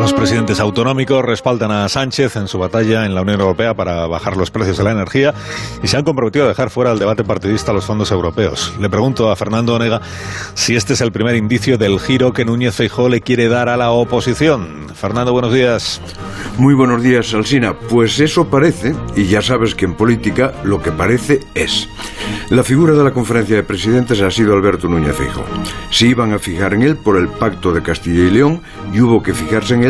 Los presidentes autonómicos respaldan a Sánchez en su batalla en la Unión Europea para bajar los precios de la energía y se han comprometido a dejar fuera del debate partidista los fondos europeos. Le pregunto a Fernando Onega si este es el primer indicio del giro que Núñez Feijóo le quiere dar a la oposición. Fernando, buenos días. Muy buenos días, Alsina. Pues eso parece, y ya sabes que en política lo que parece es. La figura de la conferencia de presidentes ha sido Alberto Núñez Feijóo. Se iban a fijar en él por el pacto de Castilla y León y hubo que fijarse en él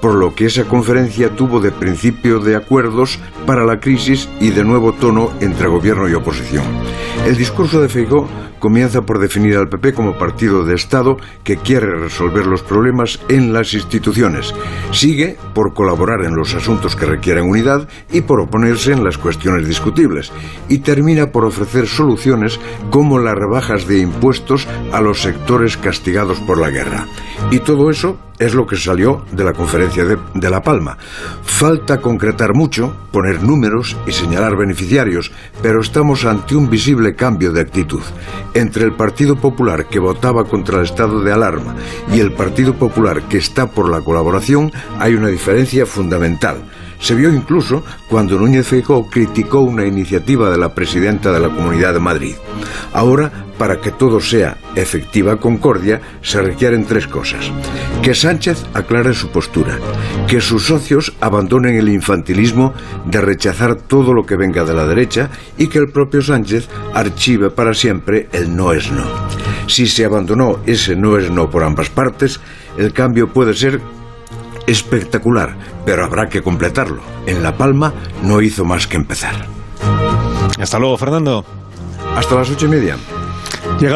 por lo que esa conferencia tuvo de principio de acuerdos para la crisis y de nuevo tono entre gobierno y oposición. El discurso de Feijó comienza por definir al PP como partido de Estado que quiere resolver los problemas en las instituciones. Sigue por colaborar en los asuntos que requieren unidad y por oponerse en las cuestiones discutibles. Y termina por ofrecer soluciones como las rebajas de impuestos a los sectores castigados por la guerra. Y todo eso es lo que salió de la conferencia de, La Palma. Falta concretar mucho, poner números y señalar beneficiarios, pero estamos ante un visible cambio de actitud. Entre el Partido Popular que votaba contra el estado de alarma y el Partido Popular que está por la colaboración hay una diferencia fundamental. Se vio incluso cuando Núñez Feijóo criticó una iniciativa de la presidenta de la Comunidad de Madrid. Ahora, para que todo sea efectiva concordia, se requieren tres cosas. Que Sánchez aclare su postura, que sus socios abandonen el infantilismo de rechazar todo lo que venga de la derecha y que el propio Sánchez archive para siempre el no es no. Si se abandonó ese no es no por ambas partes, el cambio puede ser espectacular, pero habrá que completarlo. En La Palma no hizo más que empezar. Hasta luego, Fernando. Hasta las ocho y media. Yeah.